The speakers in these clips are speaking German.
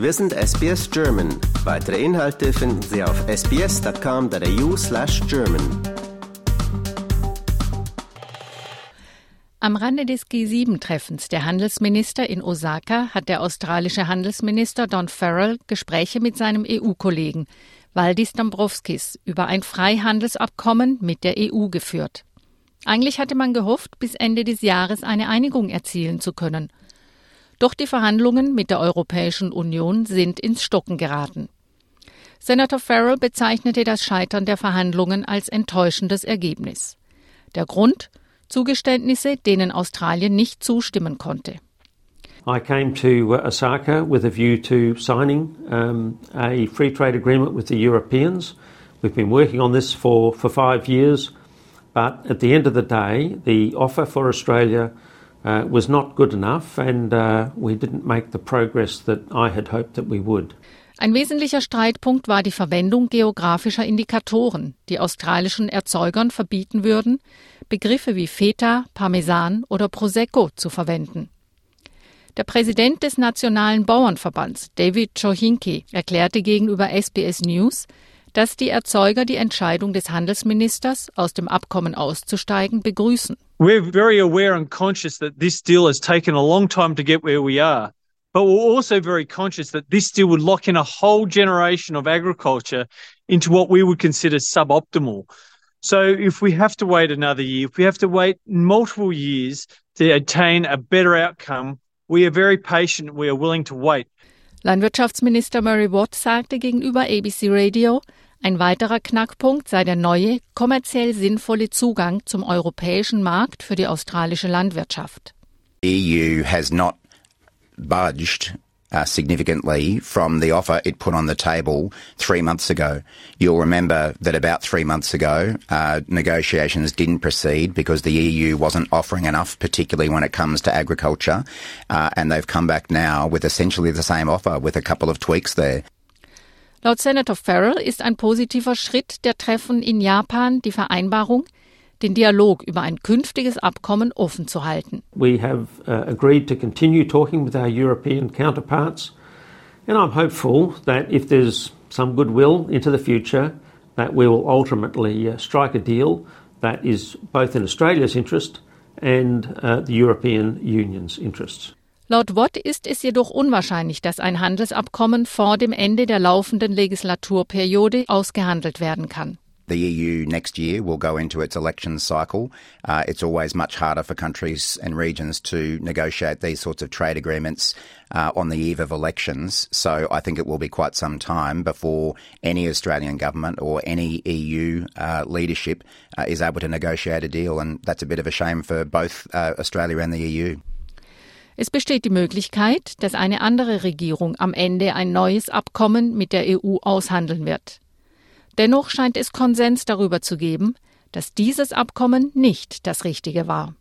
Wir sind SBS German. Weitere Inhalte finden Sie auf sbs.com.au slash German. Am Rande des G7-Treffens der Handelsminister in Osaka hat der australische Handelsminister Don Farrell Gespräche mit seinem EU-Kollegen Valdis Dombrovskis über ein Freihandelsabkommen mit der EU geführt. Eigentlich hatte man gehofft, bis Ende des Jahres eine Einigung erzielen zu können. Doch die Verhandlungen mit der Europäischen Union sind ins Stocken geraten. Senator Farrell bezeichnete das Scheitern der Verhandlungen als enttäuschendes Ergebnis. Der Grund Zugeständnisse, denen Australien nicht zustimmen konnte. I came to uh, Osaka with a view to signing um, a free trade agreement with the Europeans. We've been working on this for, for five years, but at the end of the day, the offer for Australia uh, was not good enough, and uh, we didn't make the progress that I had hoped that we would. Ein wesentlicher Streitpunkt war die Verwendung geografischer Indikatoren, die australischen Erzeugern verbieten würden, Begriffe wie Feta, Parmesan oder Prosecco zu verwenden. Der Präsident des Nationalen Bauernverbands, David Chohinki, erklärte gegenüber SBS News, dass die Erzeuger die Entscheidung des Handelsministers, aus dem Abkommen auszusteigen, begrüßen. We're very aware and conscious that this deal has taken a long time to get where we are. But we're also very conscious that this deal would lock in a whole generation of agriculture into what we would consider suboptimal. So if we have to wait another year, if we have to wait multiple years to attain a better outcome, we are very patient. We are willing to wait. Landwirtschaftsminister Murray Watt sagte gegenüber ABC Radio, ein weiterer Knackpunkt sei der neue, kommerziell sinnvolle Zugang zum europäischen Markt für die australische Landwirtschaft. EU has not budged uh, significantly from the offer it put on the table three months ago. You'll remember that about three months ago, uh, negotiations didn't proceed because the EU wasn't offering enough, particularly when it comes to agriculture. Uh, and they've come back now with essentially the same offer with a couple of tweaks there. Laut Senator Farrell ist ein positiver Schritt der Treffen in Japan die Vereinbarung, den Dialog über ein künftiges Abkommen offen zu halten. We have uh, agreed to continue talking with our European counterparts, and I'm hopeful that if there's some goodwill into the future, that we will ultimately uh, strike a deal that is both in Australia's interest and uh, the European Union's interests. Laut Watt ist es jedoch unwahrscheinlich, dass ein Handelsabkommen vor dem Ende der laufenden Legislaturperiode ausgehandelt werden kann. The EU next year will go into its election cycle. Uh, it's always much harder for countries and regions to negotiate these sorts of trade agreements uh, on the eve of elections. So I think it will be quite some time before any Australian government or any EU uh, leadership uh, is able to negotiate a deal. And that's a bit of a shame for both uh, Australia and the EU. Es besteht die Möglichkeit, dass eine andere Regierung am Ende ein neues Abkommen mit der EU aushandeln wird. Dennoch scheint es Konsens darüber zu geben, dass dieses Abkommen nicht das Richtige war.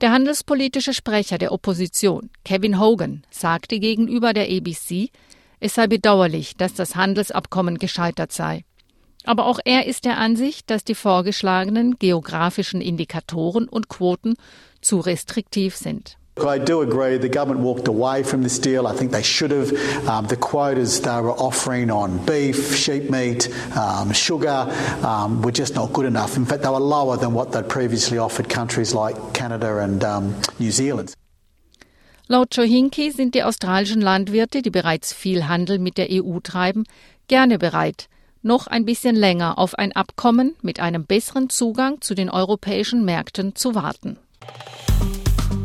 Der handelspolitische Sprecher der Opposition, Kevin Hogan, sagte gegenüber der ABC, es sei bedauerlich, dass das Handelsabkommen gescheitert sei. Aber auch er ist der Ansicht, dass die vorgeschlagenen geografischen Indikatoren und Quoten zu restriktiv sind. I do agree the government walked away from this deal. I think they should have. Um, the quotas they were offering on beef, sheep meat, um, sugar um, were just not good enough. In fact, they were lower than what they'd previously offered countries like Canada and New Zealand. Laut Chohinki sind die australischen Landwirte, die bereits viel Handel mit der EU treiben, gerne bereit, noch ein bisschen länger auf ein Abkommen mit einem besseren Zugang zu den europäischen Märkten zu warten.